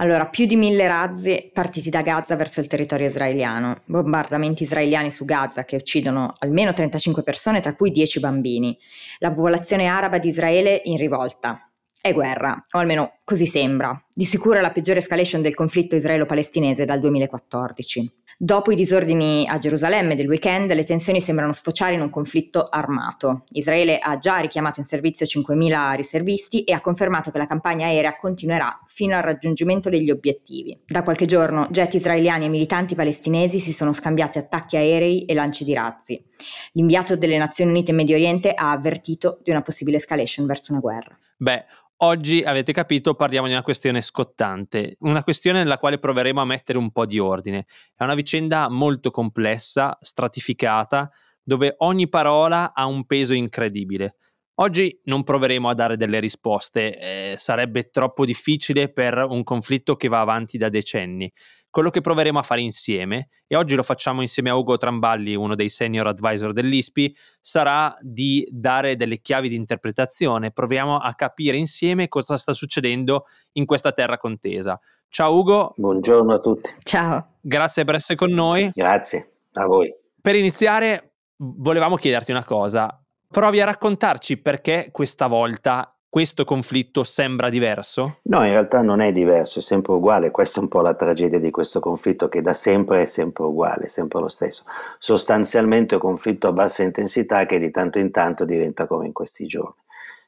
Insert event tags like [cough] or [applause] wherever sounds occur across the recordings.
Allora, più di mille razzi partiti da Gaza verso il territorio israeliano, bombardamenti israeliani su Gaza che uccidono almeno 35 persone, tra cui 10 bambini, la popolazione araba di Israele in rivolta. È guerra, o almeno così sembra. Di sicuro è la peggiore escalation del conflitto israelo-palestinese dal 2014. Dopo i disordini a Gerusalemme del weekend, le tensioni sembrano sfociare in un conflitto armato. Israele ha già richiamato in servizio 5.000 riservisti e ha confermato che la campagna aerea continuerà fino al raggiungimento degli obiettivi. Da qualche giorno jet israeliani e militanti palestinesi si sono scambiati attacchi aerei e lanci di razzi. L'inviato delle Nazioni Unite in Medio Oriente ha avvertito di una possibile escalation verso una guerra. Beh, Oggi avete capito, parliamo di una questione scottante, una questione nella quale proveremo a mettere un po' di ordine. È una vicenda molto complessa, stratificata, dove ogni parola ha un peso incredibile. Oggi non proveremo a dare delle risposte, eh, sarebbe troppo difficile per un conflitto che va avanti da decenni quello che proveremo a fare insieme, e oggi lo facciamo insieme a Ugo Tramballi, uno dei senior advisor dell'ISPI, sarà di dare delle chiavi di interpretazione. Proviamo a capire insieme cosa sta succedendo in questa terra contesa. Ciao Ugo. Buongiorno a tutti. Ciao. Grazie per essere con noi. Grazie a voi. Per iniziare, volevamo chiederti una cosa. Provi a raccontarci perché questa volta questo conflitto sembra diverso? No, in realtà non è diverso, è sempre uguale. Questa è un po' la tragedia di questo conflitto che da sempre è sempre uguale, è sempre lo stesso. Sostanzialmente è un conflitto a bassa intensità che di tanto in tanto diventa come in questi giorni.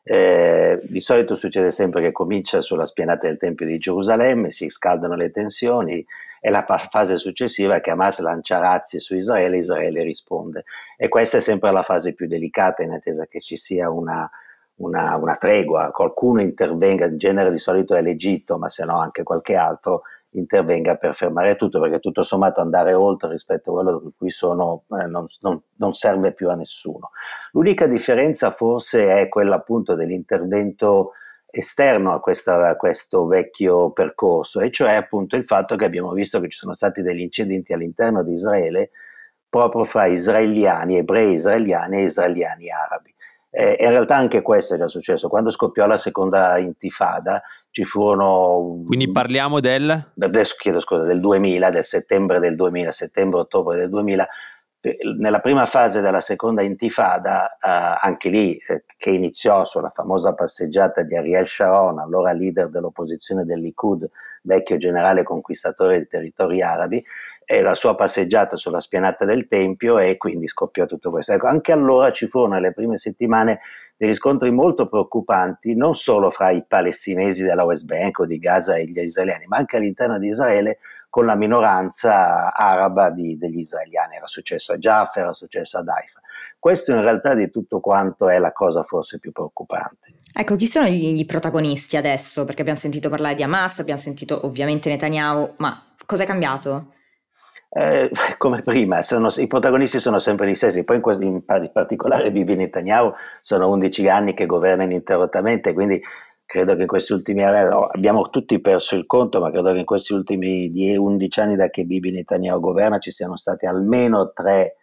Eh, di solito succede sempre che comincia sulla spianata del Tempio di Gerusalemme, si scaldano le tensioni e la fase successiva è che Hamas lancia razzi su Israele e Israele risponde. E questa è sempre la fase più delicata in attesa che ci sia una una, una, tregua, qualcuno intervenga, in genere di solito è l'Egitto, ma se no anche qualche altro intervenga per fermare tutto, perché tutto sommato andare oltre rispetto a quello di cui sono eh, non, non, non, serve più a nessuno. L'unica differenza forse è quella appunto dell'intervento esterno a, questa, a questo vecchio percorso, e cioè appunto il fatto che abbiamo visto che ci sono stati degli incidenti all'interno di Israele proprio fra israeliani, ebrei israeliani e israeliani arabi. Eh, in realtà anche questo è già successo. Quando scoppiò la seconda intifada ci furono... Quindi parliamo del... Adesso chiedo scusa, del 2000, del settembre del 2000, settembre-ottobre del 2000. Eh, nella prima fase della seconda intifada, eh, anche lì, eh, che iniziò sulla famosa passeggiata di Ariel Sharon, allora leader dell'opposizione del Likud, vecchio generale conquistatore dei territori arabi, la sua passeggiata sulla spianata del Tempio e quindi scoppiò tutto questo. Ecco, anche allora ci furono nelle prime settimane dei riscontri molto preoccupanti, non solo fra i palestinesi della West Bank o di Gaza e gli israeliani, ma anche all'interno di Israele con la minoranza araba di, degli israeliani. Era successo a Jaffa, era successo ad Haifa. Questo in realtà di tutto quanto è la cosa forse più preoccupante. Ecco, chi sono gli protagonisti adesso? Perché abbiamo sentito parlare di Hamas, abbiamo sentito ovviamente Netanyahu, ma cosa è cambiato? Eh, [laughs] come prima, sono, i protagonisti sono sempre gli stessi, poi in, questo, in particolare Bibi Netanyahu sono 11 anni che governa ininterrottamente, quindi credo che in questi ultimi anni, abbiamo tutti perso il conto, ma credo che in questi ultimi 10-11 anni da che Bibi Netanyahu governa ci siano stati almeno tre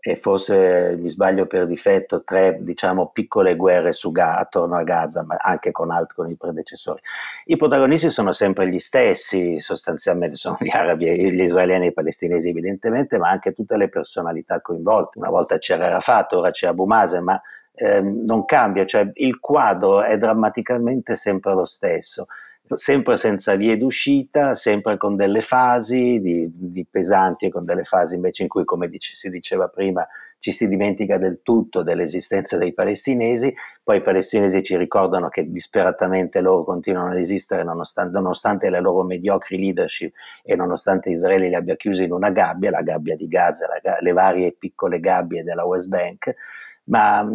e forse mi sbaglio per difetto, tre diciamo piccole guerre Gaza, attorno a Gaza, ma anche con altri, con i predecessori. I protagonisti sono sempre gli stessi, sostanzialmente sono gli arabi, gli israeliani e i palestinesi evidentemente, ma anche tutte le personalità coinvolte. Una volta c'era Rafat, ora c'è Abu Mazen, ma ehm, non cambia, cioè il quadro è drammaticamente sempre lo stesso sempre senza vie d'uscita, sempre con delle fasi di, di, pesanti e con delle fasi invece in cui, come dice, si diceva prima, ci si dimentica del tutto dell'esistenza dei palestinesi, poi i palestinesi ci ricordano che disperatamente loro continuano ad esistere nonostante, nonostante le loro mediocri leadership e nonostante Israele li abbia chiusi in una gabbia, la gabbia di Gaza, la, le varie piccole gabbie della West Bank, ma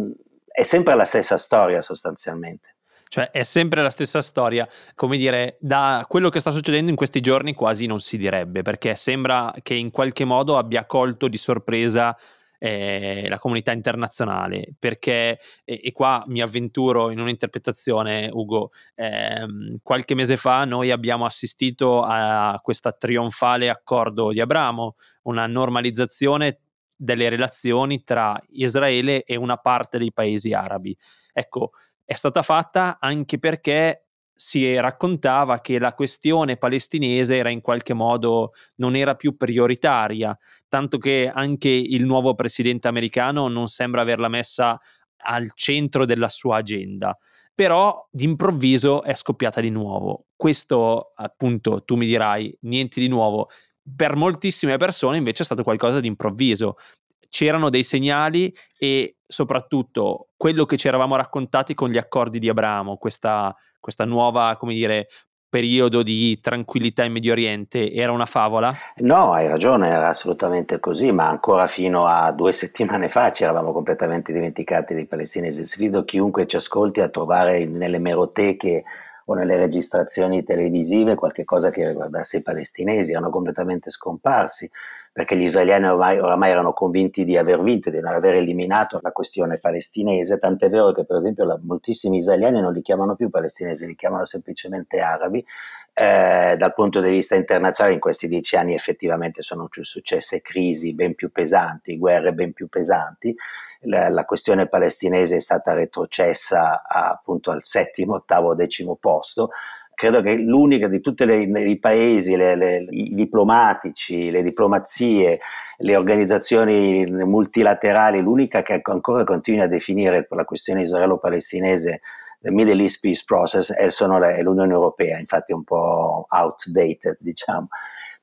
è sempre la stessa storia sostanzialmente. Cioè è sempre la stessa storia, come dire, da quello che sta succedendo in questi giorni quasi non si direbbe, perché sembra che in qualche modo abbia colto di sorpresa eh, la comunità internazionale, perché, e, e, qua mi avventuro in un'interpretazione, Ugo, ehm, qualche mese fa noi abbiamo assistito a questo trionfale accordo di Abramo, una normalizzazione delle relazioni tra Israele e una parte dei paesi arabi. Ecco, è stata fatta anche perché si raccontava che la questione palestinese era in qualche modo non era più prioritaria, tanto che anche il nuovo presidente americano non sembra averla messa al centro della sua agenda. Però d'improvviso è scoppiata di nuovo. Questo, appunto, tu mi dirai, niente di nuovo. Per moltissime persone invece è stato qualcosa di improvviso. C'erano dei segnali e soprattutto quello che ci eravamo raccontati con gli accordi di Abramo, questa questa nuova, come dire, periodo di tranquillità in Medio Oriente era una favola? No, hai ragione, era assolutamente così, ma ancora fino a due settimane fa ci eravamo completamente dimenticati dei palestinesi. Sfido chiunque ci ascolti a trovare nelle meroteche o nelle registrazioni televisive qualche cosa che riguardasse i palestinesi, erano completamente scomparsi perché gli israeliani ormai, oramai erano convinti di aver vinto, di non aver eliminato la questione palestinese, tant'è vero che per esempio la, moltissimi israeliani non li chiamano più palestinesi, li chiamano semplicemente arabi. Eh, dal punto di vista internazionale in questi dieci anni effettivamente sono successe crisi ben più pesanti, guerre ben più pesanti, la, la questione palestinese è stata retrocessa a, appunto al settimo, ottavo, decimo posto, credo che l'unica di tutti i paesi, le, le, i diplomatici, le diplomazie, le organizzazioni multilaterali, l'unica che ancora continua a definire la questione israelo-palestinese Middle East Peace Process è, è l'Unione Europea, infatti un po' outdated, diciamo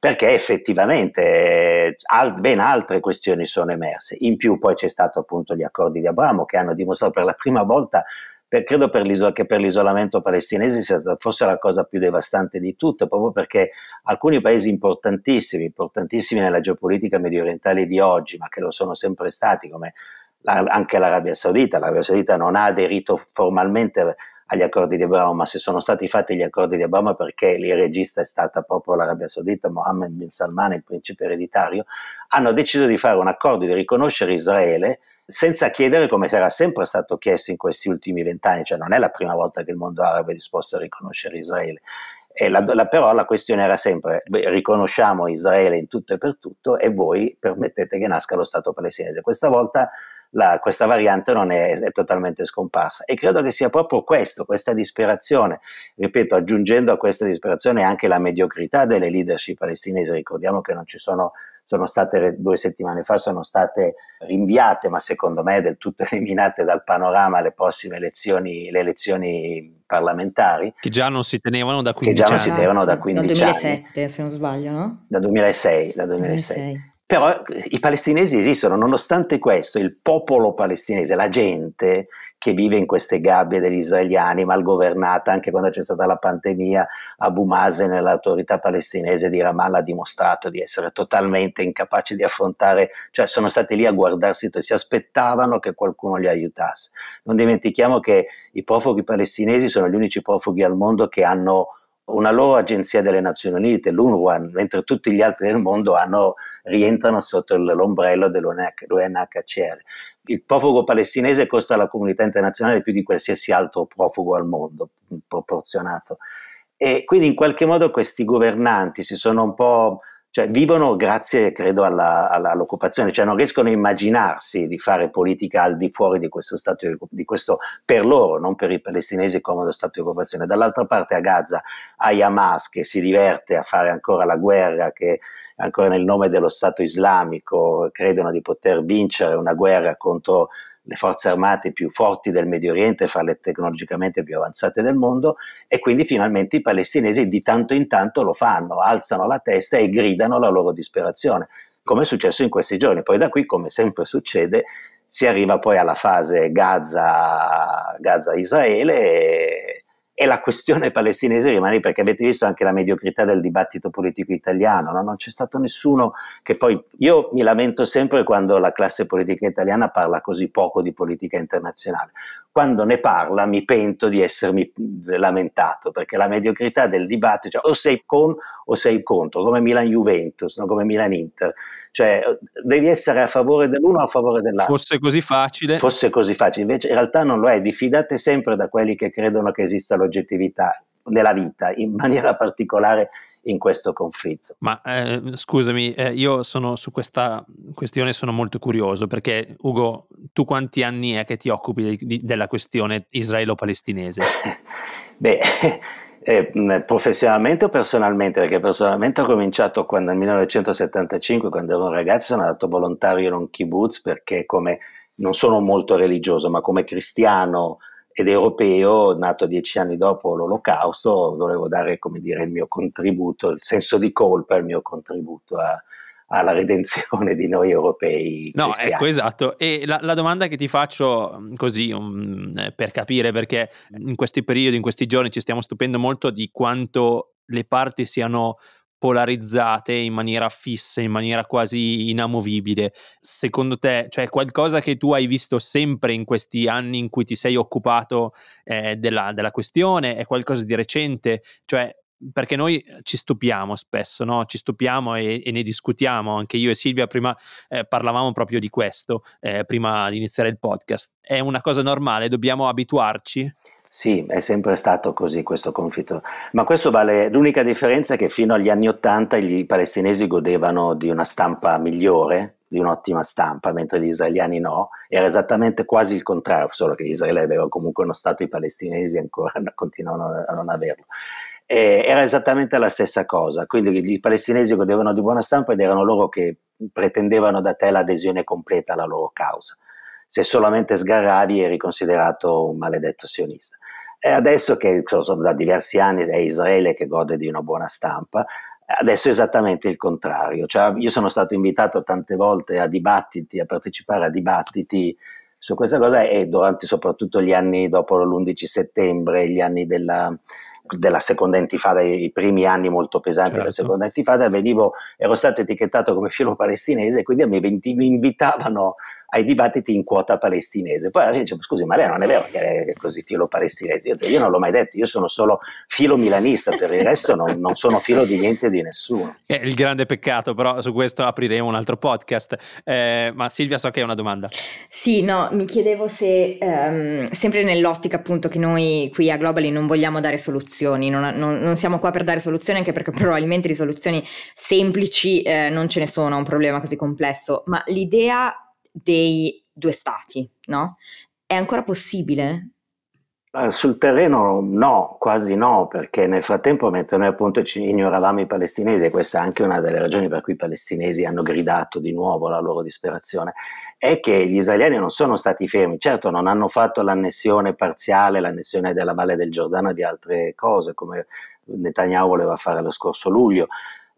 perché effettivamente al, ben altre questioni sono emerse. In più poi c'è stato appunto gli accordi di Abramo che hanno dimostrato per la prima volta per, credo per che per l'isolamento palestinese sia forse la cosa più devastante di tutte, proprio perché alcuni paesi importantissimi, importantissimi nella geopolitica medio orientale di oggi, ma che lo sono sempre stati, come la, anche l'Arabia Saudita, l'Arabia Saudita non ha aderito formalmente agli accordi di Abramo, ma se sono stati fatti gli accordi di Abramo perché il regista è stata proprio l'Arabia Saudita, Mohammed bin Salman, il principe ereditario, hanno deciso di fare un accordo di riconoscere Israele senza chiedere come era sempre stato chiesto in questi ultimi vent'anni, cioè non è la prima volta che il mondo arabo è disposto a riconoscere Israele. La, la, però la questione era sempre beh, riconosciamo Israele in tutto e per tutto e voi permettete che nasca lo Stato palestinese. Questa volta la, questa variante non è, è, totalmente scomparsa e credo che sia proprio questo, questa disperazione, ripeto, aggiungendo a questa disperazione anche la mediocrità delle leadership palestinesi, ricordiamo che non ci sono sono state due settimane fa, sono state rinviate, ma secondo me del tutto [laughs] eliminate dal panorama le prossime elezioni, le elezioni parlamentari. Che già non si tenevano da 15 anni. Che già non si tenevano da 15 anni. Dal 2007, anni. se non sbaglio, no? Da 2006, da 2006. 2006. Però i palestinesi esistono, nonostante questo, il popolo palestinese, la gente che vive in queste gabbie degli israeliani, mal governata, anche quando c'è stata la pandemia, Abu Mazen e l'autorità palestinese di Ramallah ha dimostrato di essere totalmente incapaci di affrontare, cioè sono stati lì a guardarsi, si aspettavano che qualcuno li aiutasse. Non dimentichiamo che i profughi palestinesi sono gli unici profughi al mondo che hanno una loro agenzia delle Nazioni Unite, l'UNRWA, mentre tutti gli altri del mondo hanno, rientrano sotto l'ombrello dell'UNHCR il profugo palestinese costa alla comunità internazionale più di qualsiasi altro profugo al mondo, proporzionato. E quindi in qualche modo questi governanti si sono un po', cioè vivono grazie, credo, alla, alla, all'occupazione, cioè non riescono a immaginarsi di fare politica al di fuori di questo stato di questo per loro, non per i palestinesi, comodo stato di occupazione. Dall'altra parte a Gaza hai Hamas che si diverte a fare ancora la guerra, che ancora nel nome dello Stato islamico credono di poter vincere una guerra contro le forze armate più forti del Medio Oriente, fra le tecnologicamente più avanzate del mondo, e quindi finalmente i palestinesi di tanto in tanto lo fanno, alzano la testa e gridano la loro disperazione, come è successo in questi giorni. Poi da qui, come sempre succede, si arriva poi alla fase Gaza-Israele Gaza e e la questione palestinese rimane perché avete visto anche la mediocrità del dibattito politico italiano, no? non c'è stato nessuno che poi io mi lamento sempre quando la classe politica italiana parla così poco di politica internazionale. Quando ne parla mi pento di essermi lamentato, perché la mediocrità del dibattito, cioè, o sei con o sei contro, come Milan-Juventus, no? come Milan-Inter, cioè devi essere a favore dell'uno o a favore dell'altro. Fosse così facile. Fosse così facile, invece in realtà non lo è, diffidate sempre da quelli che credono che esista l'oggettività nella vita, in maniera particolare in questo conflitto. Ma eh, scusami, eh, io sono su questa questione sono molto curioso perché Ugo, tu quanti anni è che ti occupi di, della questione israelo-palestinese? [laughs] Beh, [laughs] eh, professionalmente o personalmente? Perché personalmente ho cominciato quando nel 1975, quando ero un ragazzo, sono andato volontario in un kibbutz perché come non sono molto religioso, ma come cristiano ed europeo, nato dieci anni dopo l'olocausto, volevo dare come dire, il mio contributo, il senso di colpa, il mio contributo a, alla redenzione di noi europei. No, cristiani. ecco, esatto. E la, la, domanda che ti faccio mm, così um, per capire, perché in questi periodi, in questi giorni ci stiamo stupendo molto di quanto le parti siano polarizzate in maniera fissa, in maniera quasi inamovibile. Secondo te c'è qualcosa che tu hai visto sempre in questi anni in cui ti sei occupato eh, della, della questione? È qualcosa di recente? Cioè, perché noi ci stupiamo spesso, no? ci stupiamo e, e, ne discutiamo, anche io e Silvia prima eh, parlavamo proprio di questo, eh, prima di iniziare il podcast. È una cosa normale, dobbiamo abituarci? Sì, è sempre stato così questo conflitto, ma questo vale, l'unica differenza è che fino agli anni Ottanta i palestinesi godevano di una stampa migliore, di un'ottima stampa, mentre gli israeliani no, era esattamente quasi il contrario, solo che Israele aveva comunque uno Stato, i palestinesi ancora continuano a non averlo. E era esattamente la stessa cosa, quindi i palestinesi godevano di buona stampa ed erano loro che pretendevano da te l'adesione completa alla loro causa. Se solamente sgarravi eri considerato un maledetto sionista. E adesso che sono da diversi anni è Israele che gode di una buona stampa, adesso è esattamente il contrario. Cioè, io sono stato invitato tante volte a dibattiti, a partecipare a dibattiti su questa cosa e durante soprattutto gli anni dopo l'11 settembre, gli anni della, della seconda intifada, i primi anni molto pesanti certo. della seconda intifada, venivo, ero stato etichettato come filo palestinese e quindi mi, mi invitavano ai dibattiti in quota palestinese. Poi alla dice, scusi, ma lei non è vero che è così filo palestinese? Io, io non l'ho mai detto, io sono solo filo milanista, per il resto non, non sono filo di niente e di nessuno. È il grande peccato, però su questo apriremo un altro podcast. Eh, ma Silvia so che è una domanda. Sì, no, mi chiedevo se, um, sempre nell'ottica appunto che noi qui a Globally non vogliamo dare soluzioni, non, non, non siamo qua per dare soluzioni anche perché probabilmente di soluzioni semplici eh, non ce ne sono a un problema così complesso, ma l'idea dei due stati, no? È ancora possibile? Sul terreno no, quasi no, perché nel frattempo mentre noi appunto ci ignoravamo i palestinesi, e questa è anche una delle ragioni per cui i palestinesi hanno gridato di nuovo la loro disperazione, è che gli israeliani non sono stati fermi, certo non hanno fatto l'annessione parziale, l'annessione della Valle del Giordano e di altre cose come Netanyahu voleva fare lo scorso luglio,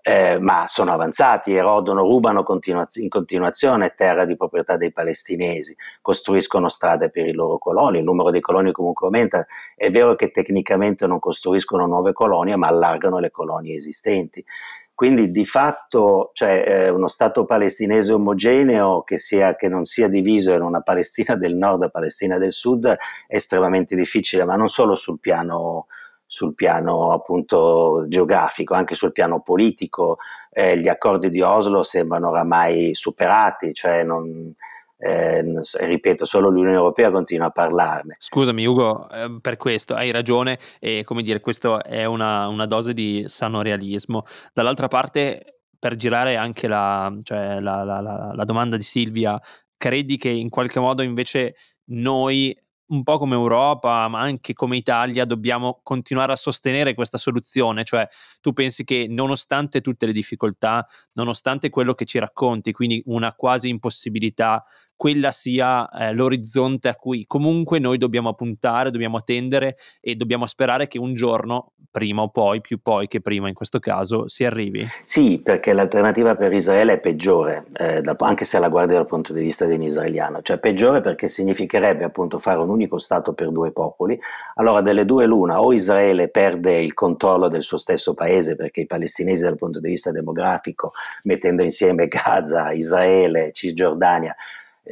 eh, ma sono avanzati, erodono, rubano continua- in continuazione terra di proprietà dei palestinesi, costruiscono strade per i loro coloni, il numero dei coloni comunque aumenta, è vero che tecnicamente non costruiscono nuove colonie, ma allargano le colonie esistenti. Quindi di fatto cioè, eh, uno Stato palestinese omogeneo che, sia, che, non sia diviso in una Palestina del nord e Palestina del sud è estremamente difficile, ma non solo sul piano sul piano appunto geografico, anche sul piano politico. Eh, gli accordi di Oslo sembrano oramai superati, cioè non, eh, ripeto, solo l'Unione Europea continua a parlarne. Scusami Ugo, eh, per questo hai ragione e come dire, questo è una, una dose di sano realismo. Dall'altra parte, per girare anche la, cioè la, la, la domanda di Silvia, credi che in qualche modo invece noi un po' come Europa, ma anche come Italia, dobbiamo continuare a sostenere questa soluzione. Cioè, tu pensi che nonostante tutte le difficoltà, nonostante quello che ci racconti, quindi una quasi impossibilità quella sia eh, l'orizzonte a cui comunque noi dobbiamo puntare, dobbiamo tendere e dobbiamo sperare che un giorno, prima o poi, più poi che prima in questo caso, si arrivi. Sì, perché l'alternativa per Israele è peggiore, eh, da, anche se la guardi dal punto di vista di un israeliano, cioè peggiore perché significherebbe appunto fare un unico Stato per due popoli. Allora delle due l'una, o Israele perde il controllo del suo stesso paese perché i palestinesi dal punto di vista demografico, mettendo insieme Gaza, Israele, Cisgiordania,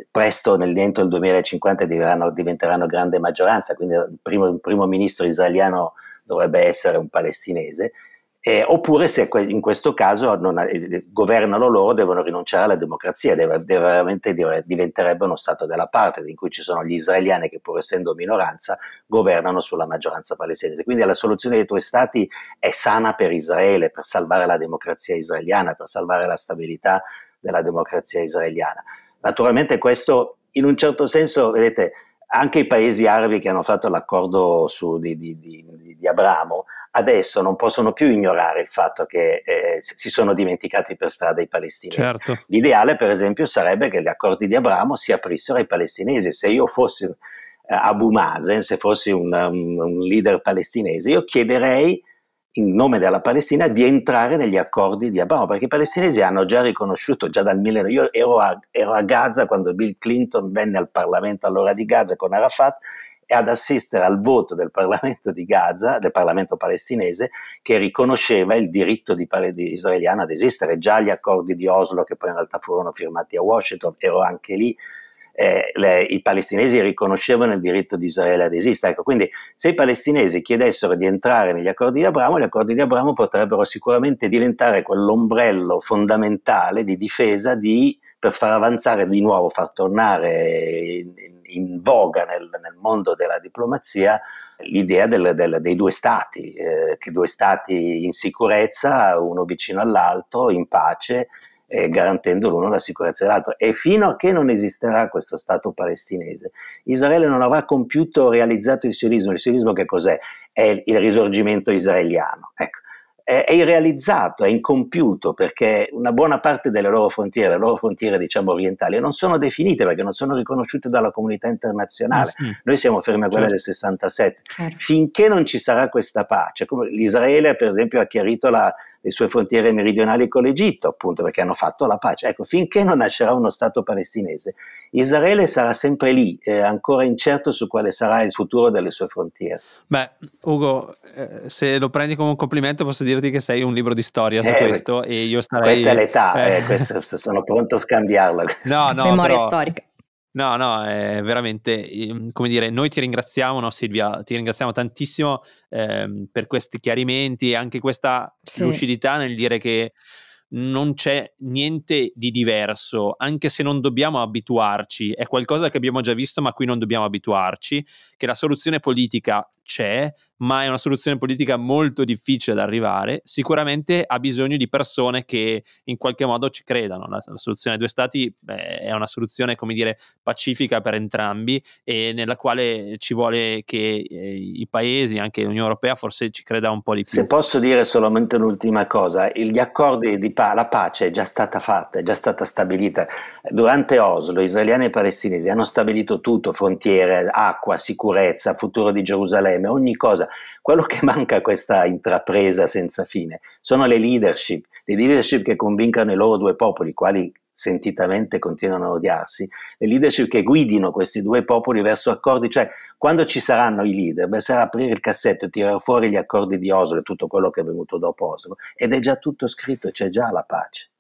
presto nel, dentro il 2050 diventeranno, diventeranno grande maggioranza, quindi il primo, il primo ministro israeliano dovrebbe essere un palestinese, eh, oppure se in questo caso non, eh, governano loro, devono rinunciare alla democrazia, deve, deve, veramente diventerebbe uno Stato della parte, in cui ci sono gli israeliani che pur essendo minoranza governano sulla maggioranza palestinese. Quindi la soluzione dei due Stati è sana per Israele, per salvare la democrazia israeliana, per salvare la stabilità della democrazia israeliana. Naturalmente questo in un certo senso, vedete, anche i paesi arabi che hanno fatto l'accordo su, di, di, di, di Abramo adesso non possono più ignorare il fatto che eh, si sono dimenticati per strada i palestinesi. Certo. L'ideale, per esempio, sarebbe che gli accordi di Abramo si aprissero ai palestinesi. Se io fossi eh, Abu Mazen, se fossi un, un, un, leader palestinese, io chiederei in nome della Palestina di entrare negli accordi di Abramo, perché i palestinesi hanno già riconosciuto, già dal 1900, io ero a, ero a Gaza quando Bill Clinton venne al Parlamento allora di Gaza con Arafat e ad assistere al voto del Parlamento di Gaza, del Parlamento palestinese, che riconosceva il diritto di, di israeliano ad esistere. Già gli accordi di Oslo, che poi in realtà furono firmati a Washington, ero anche lì, eh, le, i palestinesi riconoscevano il diritto di Israele ad esistere. Ecco, quindi se i palestinesi chiedessero di entrare negli accordi di Abramo, gli accordi di Abramo potrebbero sicuramente diventare quell'ombrello fondamentale di difesa di, per far avanzare di nuovo, far tornare in, in voga nel, nel, mondo della diplomazia l'idea del, del, dei due stati, eh, due stati in sicurezza, uno vicino all'altro, in pace, eh, garantendo l'uno la sicurezza dell'altro. E fino a che non esisterà questo Stato palestinese, Israele non avrà compiuto, realizzato il sionismo. Il sionismo che cos'è? È il risorgimento israeliano. Ecco è, irrealizzato, è incompiuto perché una buona parte delle loro frontiere, le loro frontiere diciamo orientali, non sono definite perché non sono riconosciute dalla comunità internazionale. Mm-hmm. Noi siamo fermi a quella certo. del 67. Certo. Finché non ci sarà questa pace, come l'Israele per esempio ha chiarito la, le sue frontiere meridionali con l'Egitto, appunto perché hanno fatto la pace. Ecco, finché non nascerà uno Stato palestinese, Israele sarà sempre lì, eh, ancora incerto su quale sarà il futuro delle sue frontiere. Beh, Ugo, eh, se lo prendi come un complimento, posso dirti che sei un libro di storia su eh, questo e io starei... Questa è l'età, eh. eh questo, sono pronto a scambiarla. No, no, Memoria però... storica. No, no, è veramente, ehm, come dire, noi ti ringraziamo, no, Silvia, ti ringraziamo tantissimo ehm, per questi chiarimenti e anche questa sì. lucidità nel dire che non c'è niente di diverso, anche se non dobbiamo abituarci, è qualcosa che abbiamo già visto ma a cui non dobbiamo abituarci, che la soluzione politica c'è, ma è una soluzione politica molto difficile da arrivare, sicuramente ha bisogno di persone che in qualche modo ci credano. La, la soluzione dei due stati beh, è una soluzione, come dire, pacifica per entrambi e nella quale ci vuole che eh, i paesi, anche l'Unione Europea, forse ci creda un po' di più. Se posso dire solamente un'ultima cosa, gli accordi di pa- la pace è già stata fatta, è già stata stabilita. Durante Oslo, israeliani e palestinesi hanno stabilito tutto, frontiere, acqua, sicurezza, futuro di Gerusalemme, ogni cosa. Quello che manca a questa intrapresa senza fine sono le leadership, le leadership che convincano i loro due popoli, quali sentitamente continuano a odiarsi, le leadership che guidino questi due popoli verso accordi, cioè quando ci saranno i leader, basterà aprire il cassetto, tirare fuori gli accordi di Oslo e tutto quello che è venuto dopo Oslo ed è già tutto scritto, c'è già la pace.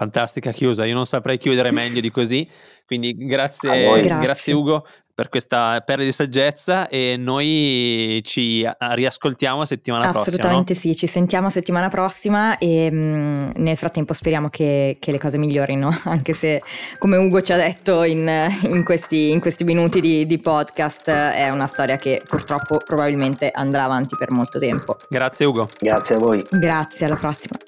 Fantastica chiusa, io non saprei chiudere meglio di così, quindi grazie, grazie. grazie Ugo per questa perla di saggezza e noi ci riascoltiamo settimana prossima. Assolutamente no? sì, ci sentiamo settimana prossima e mh, mm, nel frattempo speriamo che, che, le cose migliorino, [laughs] anche se come Ugo ci ha detto in, in, questi, in questi, minuti di, di podcast è una storia che purtroppo probabilmente andrà avanti per molto tempo. Grazie Ugo. Grazie a voi. Grazie, alla prossima.